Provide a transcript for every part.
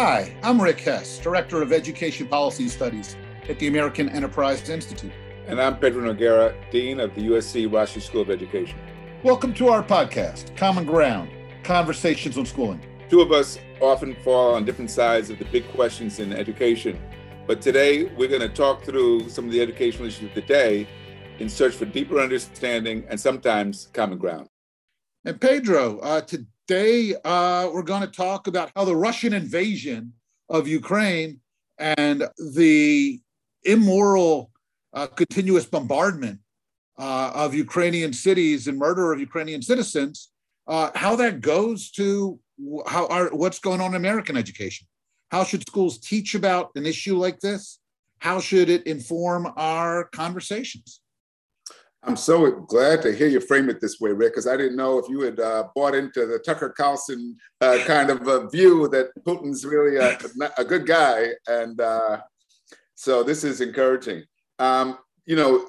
Hi, I'm Rick Hess, Director of Education Policy Studies at the American Enterprise Institute. And I'm Pedro Noguera, Dean of the USC Rossier School of Education. Welcome to our podcast, Common Ground Conversations on Schooling. Two of us often fall on different sides of the big questions in education, but today we're going to talk through some of the educational issues of the day in search for deeper understanding and sometimes common ground. And Pedro, uh, today uh, we're going to talk about how the Russian invasion of Ukraine and the immoral uh, continuous bombardment uh, of Ukrainian cities and murder of Ukrainian citizens, uh, how that goes to how our, what's going on in American education. How should schools teach about an issue like this? How should it inform our conversations? I'm so glad to hear you frame it this way, Rick, because I didn't know if you had uh, bought into the Tucker Carlson uh, kind of a view that Putin's really a, a good guy. And uh, so this is encouraging. Um, you know,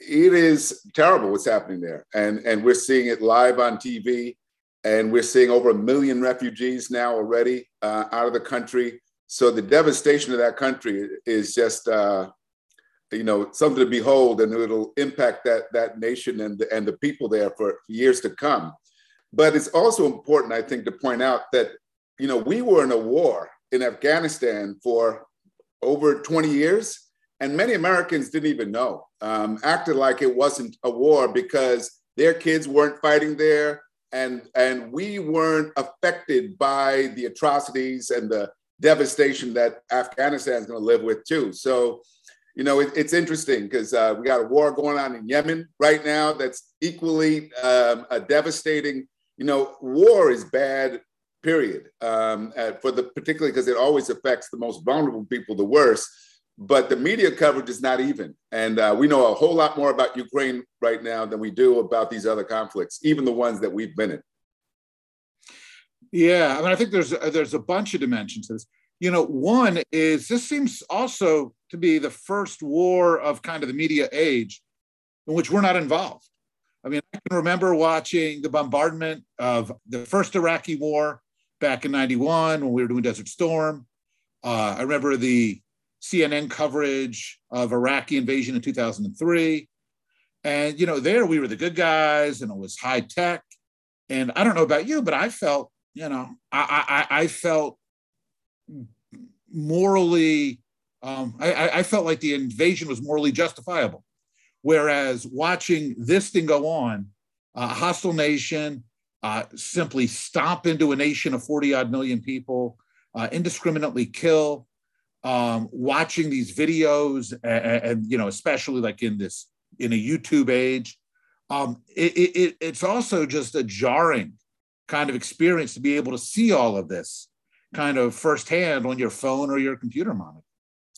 it is terrible what's happening there. And, and we're seeing it live on TV. And we're seeing over a million refugees now already uh, out of the country. So the devastation of that country is just uh, you know something to behold and it'll impact that that nation and the, and the people there for years to come. But it's also important i think to point out that you know we were in a war in afghanistan for over 20 years and many americans didn't even know um, acted like it wasn't a war because their kids weren't fighting there and and we weren't affected by the atrocities and the devastation that afghanistan is going to live with too. So you know, it, it's interesting because uh, we got a war going on in Yemen right now that's equally um, a devastating. You know, war is bad, period. Um, uh, for the particularly because it always affects the most vulnerable people the worst. But the media coverage is not even, and uh, we know a whole lot more about Ukraine right now than we do about these other conflicts, even the ones that we've been in. Yeah, I mean, I think there's there's a bunch of dimensions to this you know, one is this seems also to be the first war of kind of the media age in which we're not involved. I mean, I can remember watching the bombardment of the first Iraqi war back in 91 when we were doing Desert Storm. Uh, I remember the CNN coverage of Iraqi invasion in 2003. And, you know, there we were the good guys and it was high tech. And I don't know about you, but I felt, you know, I, I, I felt morally, um, I, I felt like the invasion was morally justifiable. Whereas watching this thing go on, a hostile nation uh, simply stomp into a nation of 40 odd million people, uh, indiscriminately kill, um, watching these videos, and, and, you know, especially like in this in a YouTube age, um, it, it, it's also just a jarring kind of experience to be able to see all of this kind of firsthand on your phone or your computer monitor.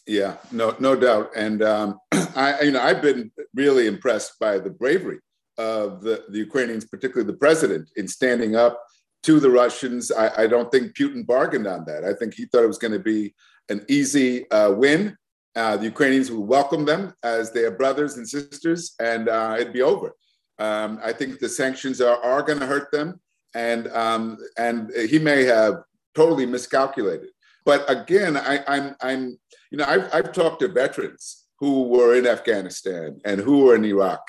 Yeah, no, no doubt. And um, I, you know, I've been really impressed by the bravery of the, the Ukrainians, particularly the president, in standing up to the Russians. I, I don't think Putin bargained on that. I think he thought it was going to be an easy uh, win. Uh, the Ukrainians would welcome them as their brothers and sisters, and uh, it'd be over. Um, I think the sanctions are, are going to hurt them, and um, and he may have totally miscalculated. But again, I, am I'm, I'm, you know, I've, I've talked to veterans who were in Afghanistan and who were in Iraq,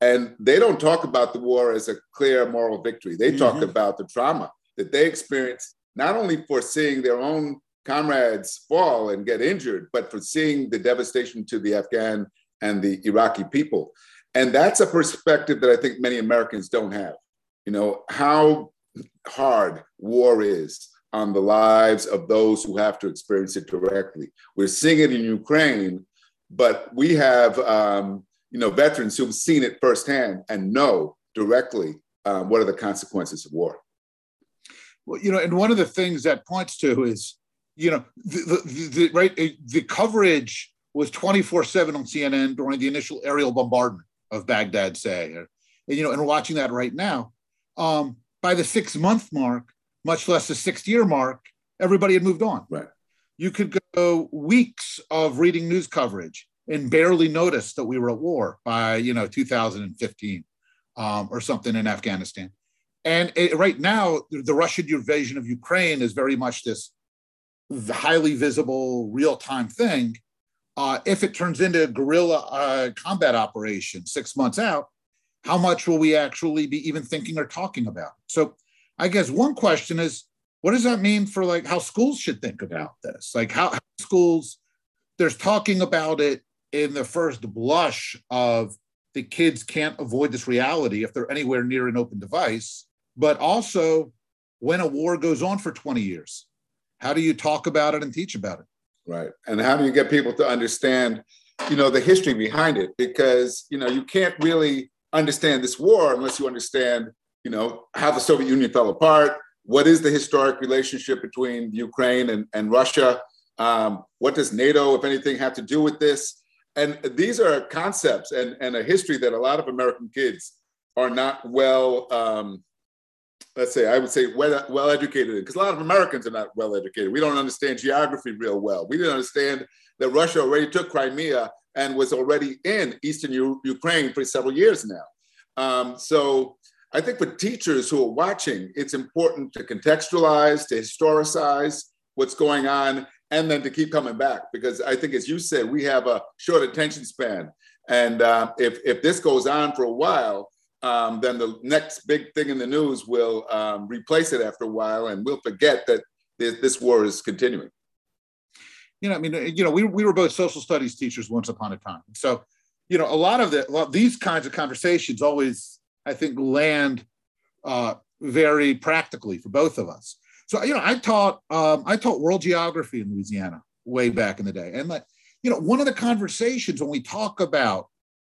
and they don't talk about the war as a clear moral victory. They mm-hmm. talk about the trauma that they experienced, not only for seeing their own comrades fall and get injured, but for seeing the devastation to the Afghan and the Iraqi people. And that's a perspective that I think many Americans don't have. You know, how hard war is, on the lives of those who have to experience it directly. We're seeing it in Ukraine, but we have um, you know veterans who've seen it firsthand and know directly um, what are the consequences of war. Well, you know, and one of the things that points to is you know the, the, the right the coverage was 24/7 on CNN during the initial aerial bombardment of Baghdad, say, and you know, and watching that right now. Um, by the six month mark, much less the six year mark, everybody had moved on. Right. You could go weeks of reading news coverage and barely notice that we were at war by you know 2015 um, or something in Afghanistan. And it, right now, the Russian invasion of Ukraine is very much this highly visible, real time thing. Uh, if it turns into a guerrilla uh, combat operation six months out, how much will we actually be even thinking or talking about? So, I guess one question is, what does that mean for like how schools should think about this? Like how, how schools, there's talking about it in the first blush of the kids can't avoid this reality if they're anywhere near an open device, but also when a war goes on for 20 years, how do you talk about it and teach about it? Right. And how do you get people to understand, you know, the history behind it? Because, you know, you can't really understand this war unless you understand, you know, how the Soviet Union fell apart, what is the historic relationship between Ukraine and, and Russia, um, what does NATO, if anything, have to do with this? And these are concepts and, and a history that a lot of American kids are not well, um, let's say, I would say well, well educated because a lot of Americans are not well educated. We don't understand geography real well. We didn't understand that Russia already took Crimea and was already in Eastern U- Ukraine for several years now. Um, so I think for teachers who are watching, it's important to contextualize, to historicize what's going on, and then to keep coming back. Because I think, as you said, we have a short attention span. And uh, if, if this goes on for a while, um, then the next big thing in the news will um, replace it after a while, and we'll forget that this, war is continuing. You know, I mean, you know, we, we were both social studies teachers once upon a time. So, you know, a lot of the, these kinds of conversations always, I think, land uh, very practically for both of us. So you know, I taught um, I taught world geography in Louisiana way back in the day, and like you know, one of the conversations when we talk about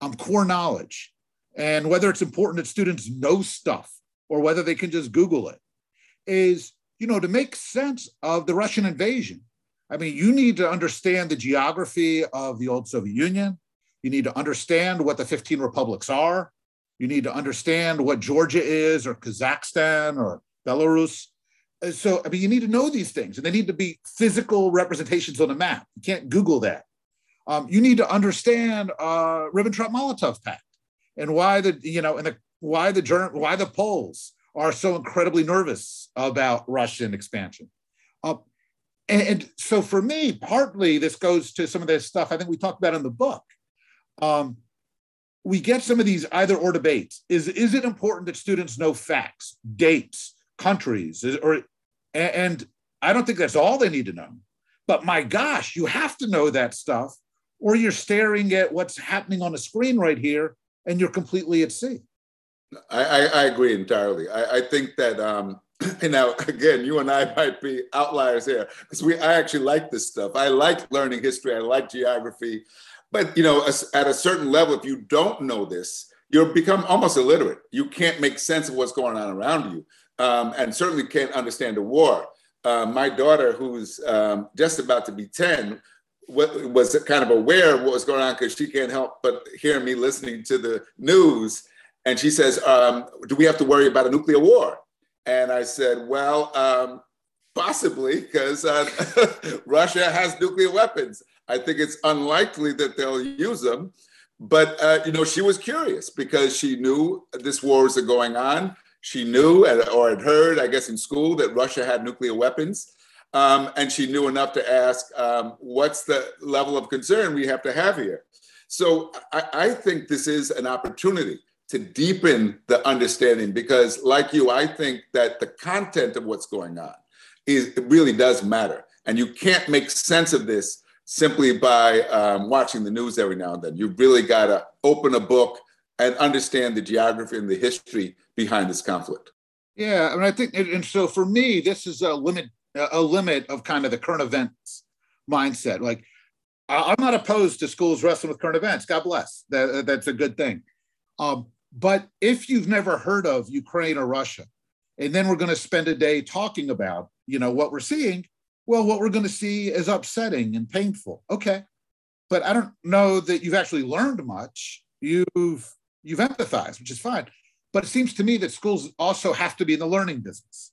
um, core knowledge and whether it's important that students know stuff or whether they can just Google it is you know to make sense of the Russian invasion. I mean, you need to understand the geography of the old Soviet Union. You need to understand what the 15 republics are. You need to understand what Georgia is, or Kazakhstan, or Belarus. Uh, so I mean, you need to know these things, and they need to be physical representations on a map. You can't Google that. Um, you need to understand uh, Ribbentrop-Molotov Pact and why the you know and the, why the why the Poles are so incredibly nervous about Russian expansion. Uh, and, and, so for me, partly this goes to some of this stuff I think we talked about in the book. Um, we get some of these either or debates. Is, is it important that students know facts, dates, countries, or and I don't think that's all they need to know. But my gosh, you have to know that stuff, or you're staring at what's happening on the screen right here, and you're completely at sea. I, I, I agree entirely. I, I think that um, you know, again, you and I might be outliers here because we I actually like this stuff. I like learning history. I like geography, but you know, at a certain level, if you don't know this, you'll become almost illiterate. You can't make sense of what's going on around you um, and certainly can't understand a war. Uh, my daughter, who's um, just about to be 10, was kind of aware of what was going on because she can't help but hear me listening to the news. And she says, um, Do we have to worry about a nuclear war? And I said, Well, um, possibly, because uh, Russia has nuclear weapons. I think it's unlikely that they'll use them. But, uh, you know, she was curious because she knew this war was going on. She knew or had heard, I guess, in school that Russia had nuclear weapons. Um, and she knew enough to ask, um, what's the level of concern we have to have here? So I, I think this is an opportunity to deepen the understanding because, like you, I think that the content of what's going on is it really does matter. And you can't make sense of this simply by um, watching the news every now and then. You've really got to open a book and understand the geography and the history behind this conflict. Yeah, I mean, I think, and so for me, this is a limit, a limit of kind of the current events mindset. Like, I'm not opposed to schools wrestling with current events. God bless. That, that's a good thing. Um, but if you've never heard of Ukraine or Russia, and then we're going to spend a day talking about, you know, what we're seeing, well, what we're going to see is upsetting and painful. Okay, but I don't know that you've actually learned much. You've you've empathized, which is fine. But it seems to me that schools also have to be in the learning business.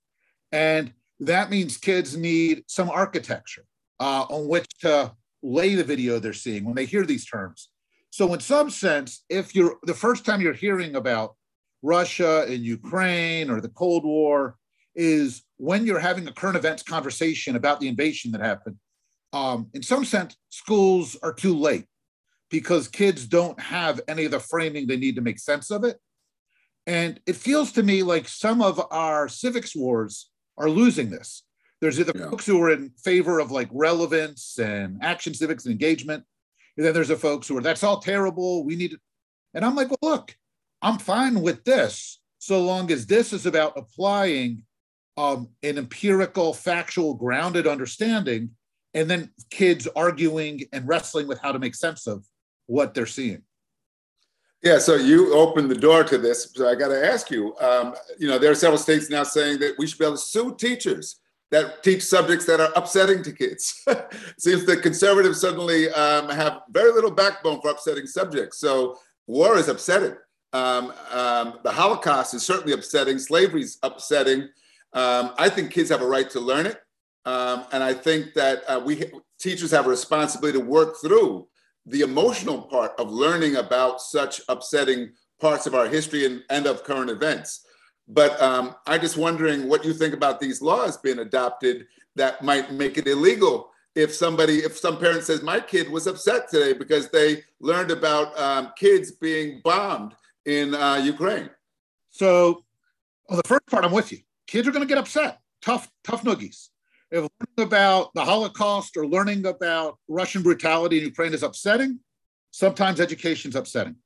And that means kids need some architecture uh, on which to lay the video they're seeing when they hear these terms. So, in some sense, if you're the first time you're hearing about Russia and Ukraine or the Cold War, is when you're having a current events conversation about the invasion that happened, um, in some sense, schools are too late because kids don't have any of the framing they need to make sense of it. And it feels to me like some of our civics wars are losing this. There's the yeah. folks who are in favor of like relevance and action civics and engagement. And then there's the folks who are, that's all terrible. We need to. And I'm like, well, look, I'm fine with this so long as this is about applying um, an empirical, factual, grounded understanding, and then kids arguing and wrestling with how to make sense of what they're seeing. Yeah, so you opened the door to this. So I got to ask you. Um, you know, there are several states now saying that we should be able to sue teachers that teach subjects that are upsetting to kids. Seems that conservatives suddenly um, have very little backbone for upsetting subjects. So war is upsetting. Um, um, the Holocaust is certainly upsetting. Slavery is upsetting. Um, I think kids have a right to learn it, um, and I think that uh, we teachers have a responsibility to work through the emotional part of learning about such upsetting parts of our history and, and of current events. But um, I'm just wondering what you think about these laws being adopted that might make it illegal if somebody, if some parent says, my kid was upset today because they learned about um, kids being bombed in uh, Ukraine. So, well, the first part, I'm with you. Kids are going to get upset. Tough, tough noogies if learning about the Holocaust or learning about Russian brutality in Ukraine is upsetting, sometimes education is upsetting.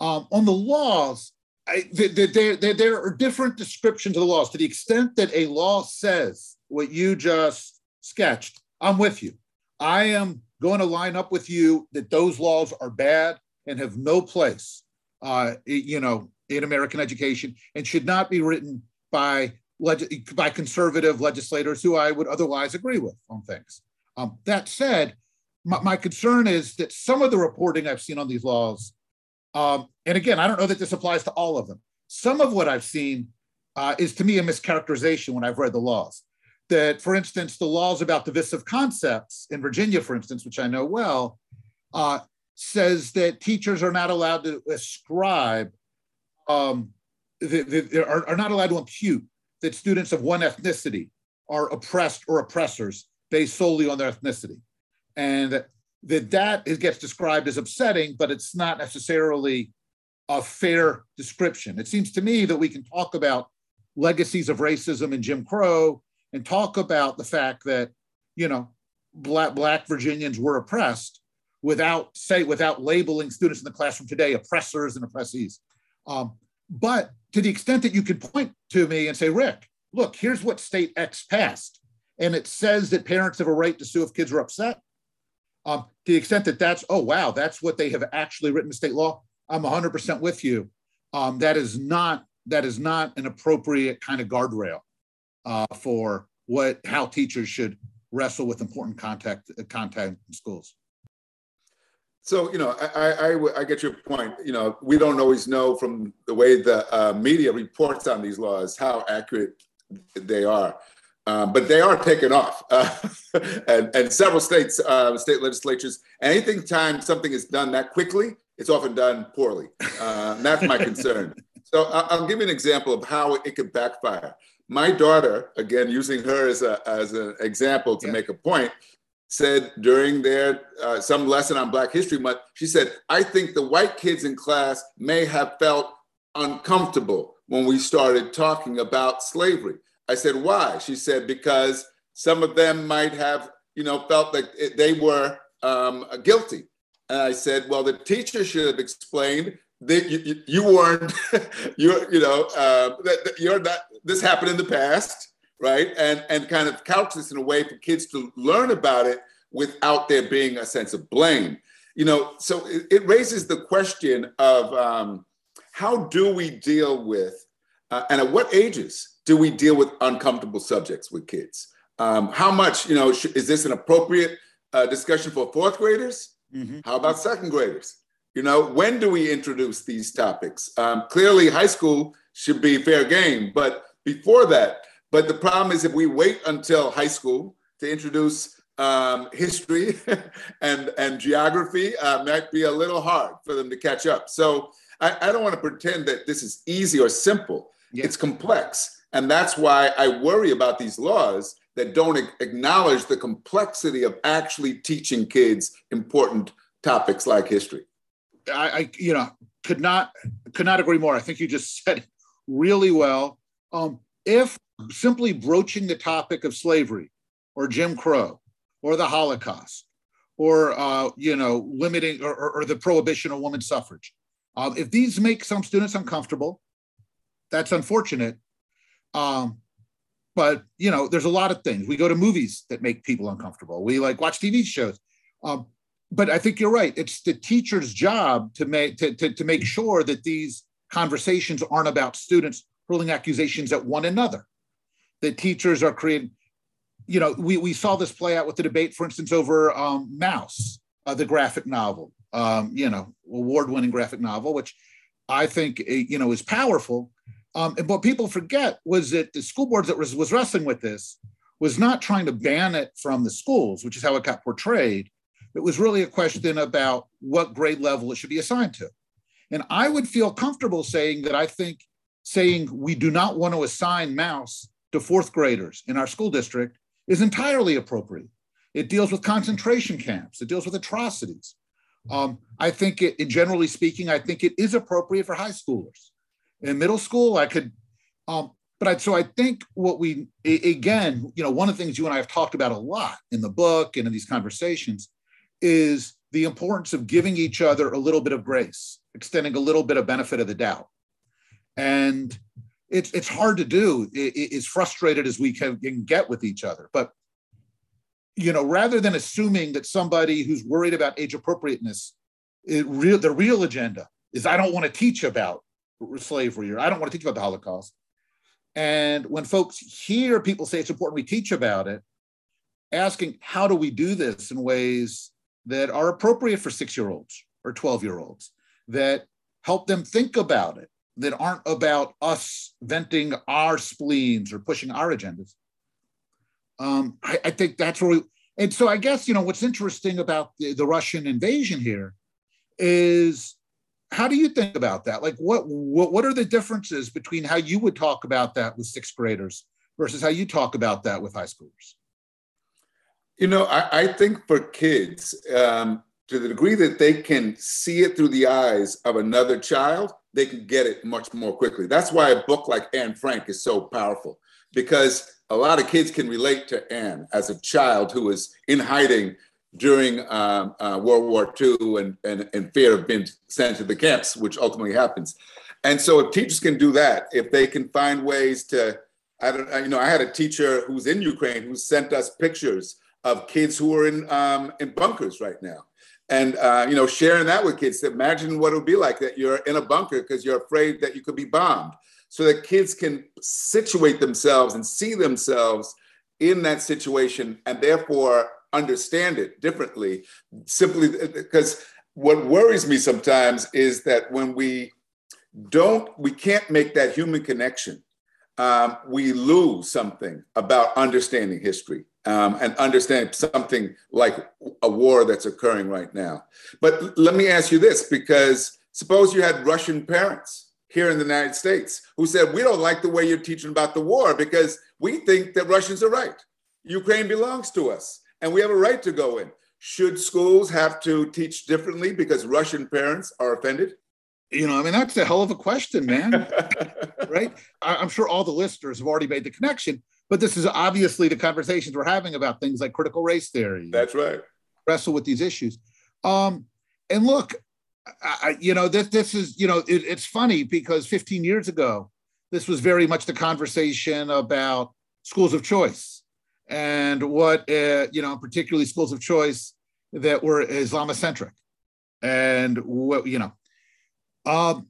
Um, on the laws, there are different descriptions of the laws. To the extent that a law says what you just sketched, I'm with you. I am going to line up with you that those laws are bad and have no place, uh, you know, in American education and should not be written by leg- by conservative legislators who I would otherwise agree with on things. Um, that said, my, my, concern is that some of the reporting I've seen on these laws, um, and again, I don't know that this applies to all of them. Some of what I've seen uh, is to me a mischaracterization when I've read the laws. That, for instance, the laws about divisive concepts in Virginia, for instance, which I know well, uh, says that teachers are not allowed to ascribe, um, they, they are, are not allowed to impute that students of one ethnicity are oppressed or oppressors based solely on their ethnicity. And that that gets described as upsetting, but it's not necessarily a fair description. It seems to me that we can talk about legacies of racism and Jim Crow and talk about the fact that, you know, black, black Virginians were oppressed without say without labeling students in the classroom today oppressors and oppressees. Um, but to the extent that you could point to me and say, Rick, look, here's what state X passed, and it says that parents have a right to sue if kids are upset. Um, to the extent that that's, oh, wow, that's what they have actually written in state law, I'm 100% with you. Um, that is not that is not an appropriate kind of guardrail uh, for what how teachers should wrestle with important contact contact in schools. So you know, I, I, I get your point. You know, we don't always know from the way the uh, media reports on these laws how accurate they are, um, but they are taken off, uh, and, and several states, uh, state legislatures. Anything time something is done that quickly, it's often done poorly. Uh, that's my concern. So I'll give you an example of how it could backfire. My daughter, again, using her as a as an example to yeah. make a point said during their uh, some lesson on Black History Month, she said, "I think the white kids in class may have felt uncomfortable when we started talking about slavery." I said, "Why?" She said, "Because some of them might have, you know, felt like they were um, guilty." And I said, "Well, the teacher should have explained." That you, you weren't, you you know, uh, that, that you're not. This happened in the past, right? And and kind of couch this in a way for kids to learn about it without there being a sense of blame. You know, so it, it raises the question of um, how do we deal with, uh, and at what ages do we deal with uncomfortable subjects with kids? Um, how much, you know, sh- is this an appropriate uh, discussion for fourth graders? Mm-hmm. How about second graders? You know, when do we introduce these topics? Um, clearly, high school should be fair game, but before that, but the problem is if we wait until high school to introduce um, history and, and geography, uh, might be a little hard for them to catch up. So I, I, don't want to pretend that this is easy or simple. Yeah. It's complex. And that's why I worry about these laws that don't acknowledge the complexity of actually teaching kids important topics like history. I, I you know, could not could not agree more. I think you just said really well. Um, if simply broaching the topic of slavery or Jim Crow or the Holocaust or uh, you know limiting or, or, or, the prohibition of women's suffrage, um, if these make some students uncomfortable, that's unfortunate. Um, but you know, there's a lot of things. We go to movies that make people uncomfortable. We like watch TV shows. Um, but I think you're right. It's the teacher's job to make to, to, to make sure that these conversations aren't about students hurling accusations at one another. That teachers are creating, you know, we, we saw this play out with the debate, for instance, over um, Maus, uh, the graphic novel, um, you know, award-winning graphic novel, which I think, eh, you know, is powerful. Um, and what people forget was that the school board that was, was wrestling with this was not trying to ban it from the schools, which is how it got portrayed. It was really a question about what grade level it should be assigned to. And I would feel comfortable saying that I think saying we do not want to assign Maus to fourth graders in our school district is entirely appropriate. It deals with concentration camps, it deals with atrocities. Um, I think, it, generally speaking, I think it is appropriate for high schoolers. In middle school, I could, um, but I, so I think what we, again, you know, one of the things you and I have talked about a lot in the book and in these conversations is the importance of giving each other a little bit of grace, extending a little bit of benefit of the doubt. And it's, it's hard to do, as frustrated as we can, can get with each other. But you know, rather than assuming that somebody who's worried about age appropriateness, it real, the real agenda is I don't want to teach about slavery or I don't want to teach about the Holocaust. And when folks hear people say it's important we teach about it, asking how do we do this in ways that are appropriate for six year olds or 12 year olds, that help them think about it, that aren't about us venting our spleens or pushing our agendas. Um, I, I, think that's where we, and so I guess, you know, what's interesting about the, the Russian invasion here is how do you think about that? Like, what, what, what are the differences between how you would talk about that with sixth graders versus how you talk about that with high schoolers? You know, I, I think for kids, um, to the degree that they can see it through the eyes of another child, they can get it much more quickly. That's why a book like Anne Frank is so powerful because a lot of kids can relate to Anne as a child who was in hiding during um, uh, World War II and, and, and fear of being sent to the camps, which ultimately happens. And so if teachers can do that, if they can find ways to, I don't, you know, I had a teacher who's in Ukraine who sent us pictures of kids who are in um, in bunkers right now, and uh, you know, sharing that with kids. Imagine what it would be like that you're in a bunker because you're afraid that you could be bombed, so that kids can situate themselves and see themselves in that situation, and therefore understand it differently. Simply because what worries me sometimes is that when we don't, we can't make that human connection. Um, we lose something about understanding history um, and understand something like a war that's occurring right now. But let me ask you this because suppose you had Russian parents here in the United States who said, We don't like the way you're teaching about the war because we think that Russians are right. Ukraine belongs to us and we have a right to go in. Should schools have to teach differently because Russian parents are offended? You know, I mean, that's a hell of a question, man. right? I'm sure all the listeners have already made the connection but this is obviously the conversations we're having about things like critical race theory. That's right. Wrestle with these issues. Um, and look, I, you know, this this is you know, it, it's funny because 15 years ago, this was very much the conversation about schools of choice and what uh, you know, particularly schools of choice that were Islamocentric, and what you know, um,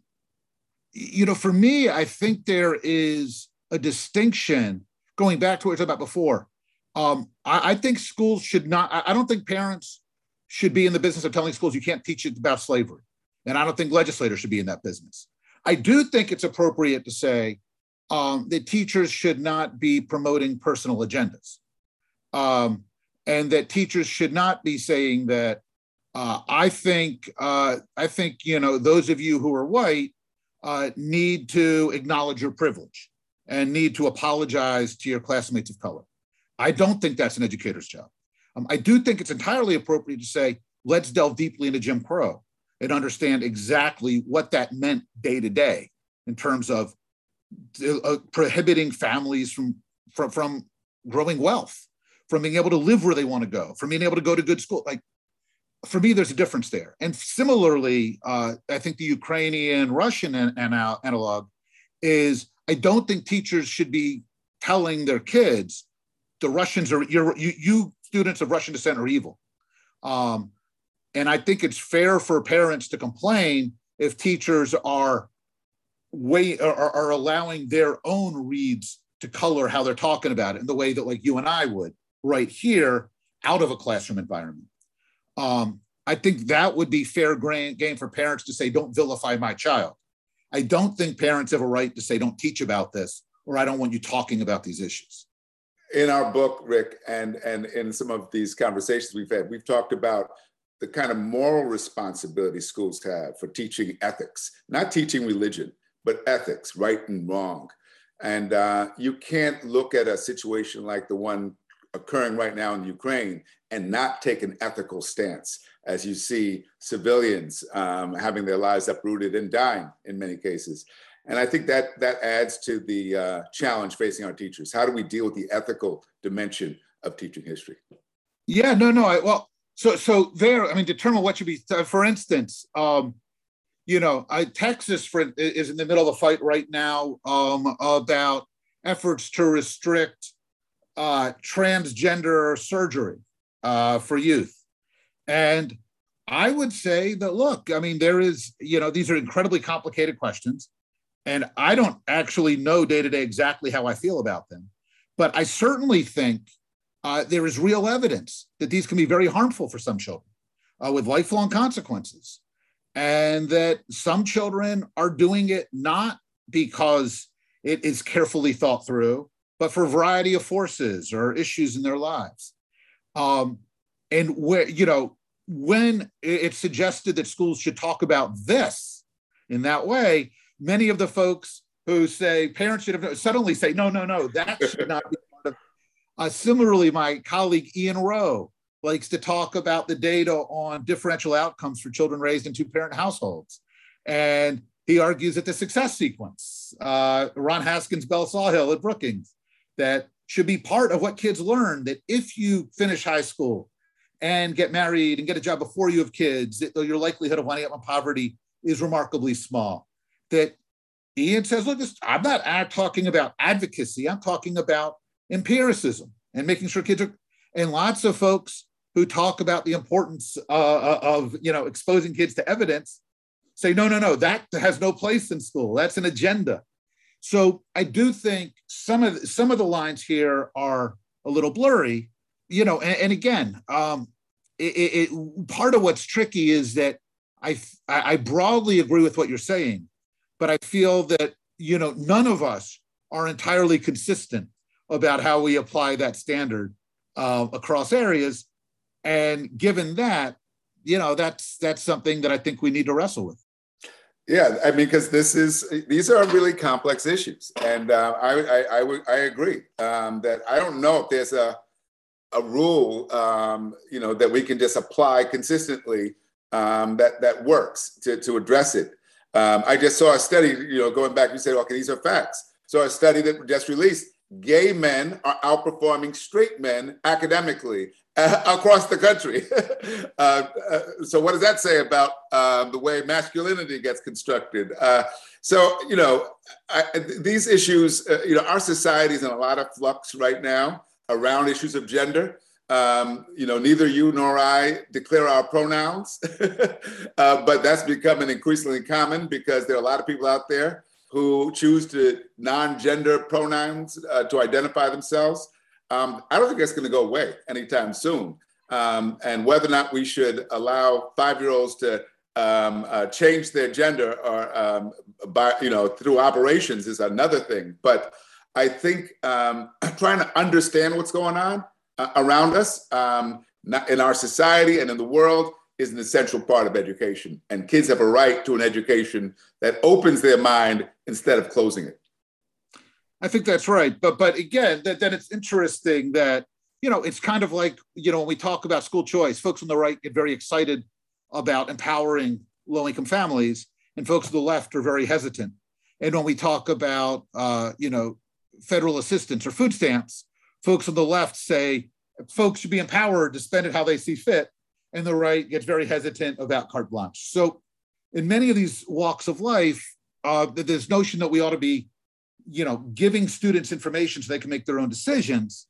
you know, for me, I think there is a distinction going back to what we talked about before, um, I, I, think schools should not, I, I, don't think parents should be in the business of telling schools you can't teach it about slavery. And I don't think legislators should be in that business. I do think it's appropriate to say um, that teachers should not be promoting personal agendas. Um, and that teachers should not be saying that uh, I think uh, I think you know those of you who are white uh, need to acknowledge your privilege and need to apologize to your classmates of color. I don't think that's an educator's job. Um, I do think it's entirely appropriate to say, let's delve deeply into Jim Crow and understand exactly what that meant day to day in terms of uh, prohibiting families from, from, from growing wealth, from being able to live where they want to go, from being able to go to good school. Like for me, there's a difference there. And similarly, uh, I think the Ukrainian Russian an- an- analog is I don't think teachers should be telling their kids the Russians are you you students of Russian descent are evil. Um, and I think it's fair for parents to complain if teachers are way are, are allowing their own reads to color how they're talking about it in the way that like you and I would right here out of a classroom environment. Um, I think that would be fair game for parents to say, don't vilify my child. I don't think parents have a right to say, don't teach about this, or I don't want you talking about these issues. In our book, Rick, and, and in some of these conversations we've had, we've talked about the kind of moral responsibility schools have for teaching ethics, not teaching religion, but ethics, right and wrong. And uh, you can't look at a situation like the one occurring right now in Ukraine and not take an ethical stance as you see civilians um, having their lives uprooted and dying in many cases. And I think that that adds to the uh, challenge facing our teachers. How do we deal with the ethical dimension of teaching history? Yeah, no, no. I, well, so so there. I mean, determine what should be. For instance, um, you know, I, Texas for, is in the middle of a fight right now um, about efforts to restrict uh, transgender surgery uh, for youth. And I would say that, look, I mean, there is, you know, these are incredibly complicated questions. And I don't actually know day to day exactly how I feel about them. But I certainly think uh, there is real evidence that these can be very harmful for some children uh, with lifelong consequences. And that some children are doing it not because it is carefully thought through, but for a variety of forces or issues in their lives. Um, and where, you know, when it's suggested that schools should talk about this in that way, many of the folks who say parents should have suddenly say, no, no, no, that should not be part of. Uh, similarly, my colleague Ian Rowe likes to talk about the data on differential outcomes for children raised in two parent households. And he argues that the success sequence, uh, Ron Haskins, Belle Sawhill at Brookings, that should be part of what kids learn that if you finish high school and get married and get a job before you have kids, it, your likelihood of winding up in poverty is remarkably small. That Ian says, look, I'm not talking about advocacy. I'm talking about empiricism and making sure kids are, and lots of folks who talk about the importance uh, uh of, you know, exposing kids to evidence say, no, no, no, that has no place in school. That's an agenda. So I do think some of some of the lines here are a little blurry, you know. And, and again, um, it, it, part of what's tricky is that I I broadly agree with what you're saying, but I feel that you know none of us are entirely consistent about how we apply that standard uh, across areas. And given that, you know, that's that's something that I think we need to wrestle with. Yeah, I mean, because this is these are really complex issues, and uh, I, I, I, I agree um, that I don't know if there's a a rule, um, you know, that we can just apply consistently um, that that works to to address it. Um, I just saw a study, you know, going back. You said, okay, these are facts. So a study that just released: gay men are outperforming straight men academically uh, across the country. uh, uh, so, what does that say about uh, the way masculinity gets constructed? Uh, so, you know, I, these issues, uh, you know, our society is in a lot of flux right now around issues of gender. Um, you know, neither you nor I declare our pronouns, but that's becoming increasingly common because there are a lot of people out there who choose to non-gender pronouns to identify themselves. Um, I don't think that's going to go away anytime soon. Um, and whether or not we should allow five-year-olds to um, uh, change their gender or um, by you know through operations is another thing. But I think um, trying to understand what's going on uh, around us um, in our society and in the world is an essential part of education. And kids have a right to an education that opens their mind instead of closing it. I think that's right. But but again, then it's interesting that you know it's kind of like you know when we talk about school choice, folks on the right get very excited about empowering low income families, and folks on the left are very hesitant. And when we talk about uh, you know federal assistance or food stamps, folks on the left say folks should be empowered to spend it how they see fit, and the right gets very hesitant about carte blanche. So in many of these walks of life, uh, this notion that we ought to be, you know, giving students information so they can make their own decisions.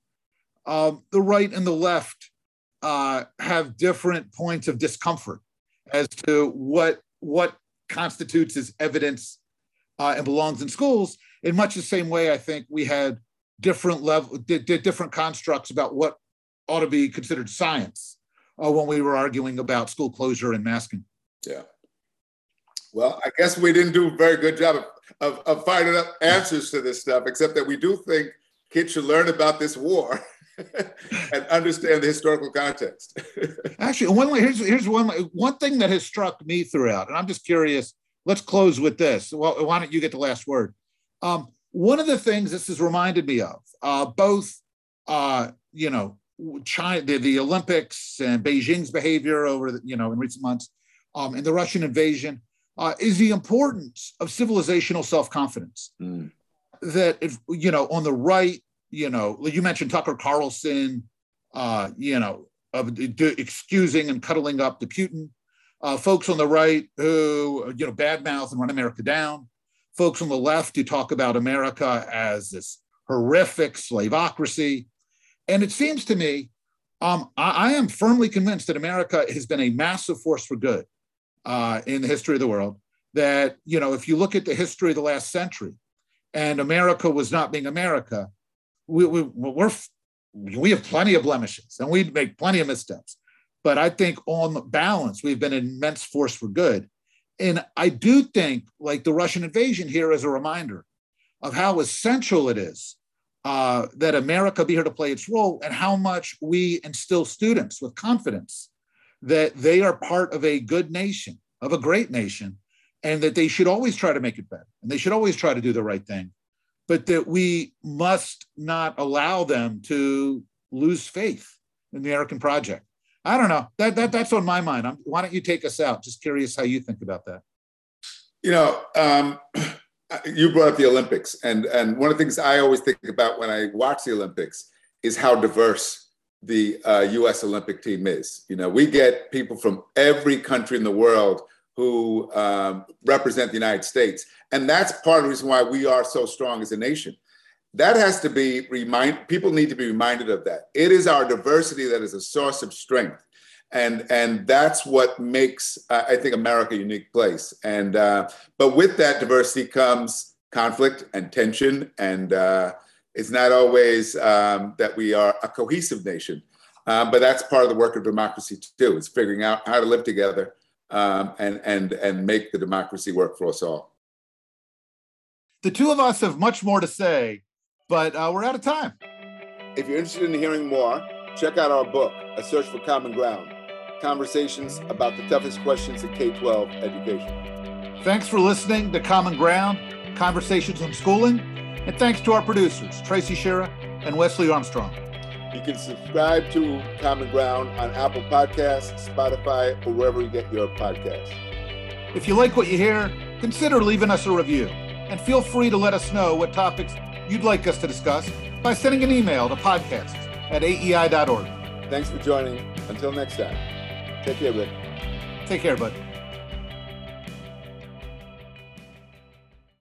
Um, the right and the left uh, have different points of discomfort as to what what constitutes as evidence uh, and belongs in schools. In much the same way, I think we had different level, different constructs about what ought to be considered science uh, when we were arguing about school closure and masking. Yeah. Well, I guess we didn't do a very good job of, of, of finding out answers to this stuff, except that we do think kids should learn about this war and understand the historical context. Actually, one here's here's one one thing that has struck me throughout, and I'm just curious. Let's close with this. Well, why don't you get the last word? Um, one of the things this has reminded me of, uh, both uh, you know, China, the, the, Olympics and Beijing's behavior over the, you know in recent months, um, and the Russian invasion uh, is the importance of civilizational self confidence. Mm. That if you know on the right, you know, you mentioned Tucker Carlson, uh, you know, of excusing and cuddling up to Putin. Uh, folks on the right who you know badmouth and run America down. Folks on the left who talk about America as this horrific slaveocracy. And it seems to me, um, I, I am firmly convinced that America has been a massive force for good uh, in the history of the world that, you know, if you look at the history of the last century and America was not being America, we, we, we're, we have plenty of blemishes and we make plenty of missteps. But I think on balance, we've been an immense force for good. And I do think, like the Russian invasion here, is a reminder of how essential it is uh, that America be here to play its role and how much we instill students with confidence that they are part of a good nation, of a great nation, and that they should always try to make it better and they should always try to do the right thing, but that we must not allow them to lose faith in the American project. I don't know. That, that that's on my mind. I'm, why don't you take us out? Just curious how you think about that. You know, um, you brought up the Olympics, and and one of the things I always think about when I watch the Olympics is how diverse the uh, U.S. Olympic team is. You know, we get people from every country in the world who um, represent the United States, and that's part of the reason why we are so strong as a nation. That has to be remind people need to be reminded of that. It is our diversity that is a source of strength, and and that's what makes uh, I think America a unique place. And uh, but with that diversity comes conflict and tension and uh, it's not always um, that we are a cohesive nation, um, but that's part of the work of democracy too. It's figuring out how to live together um, and and and make the democracy work for us all. The two of us have much more to say, but uh, we're out of time. If you're interested in hearing more, check out our book, A Search for Common Ground Conversations about the toughest questions in K 12 education. Thanks for listening to Common Ground Conversations on Schooling. And thanks to our producers, Tracy Shira and Wesley Armstrong. You can subscribe to Common Ground on Apple Podcasts, Spotify, or wherever you get your podcasts. If you like what you hear, consider leaving us a review. And feel free to let us know what topics you'd like us to discuss by sending an email to podcasts at aei.org. Thanks for joining. Until next time, take care, Rick. Take care, bud.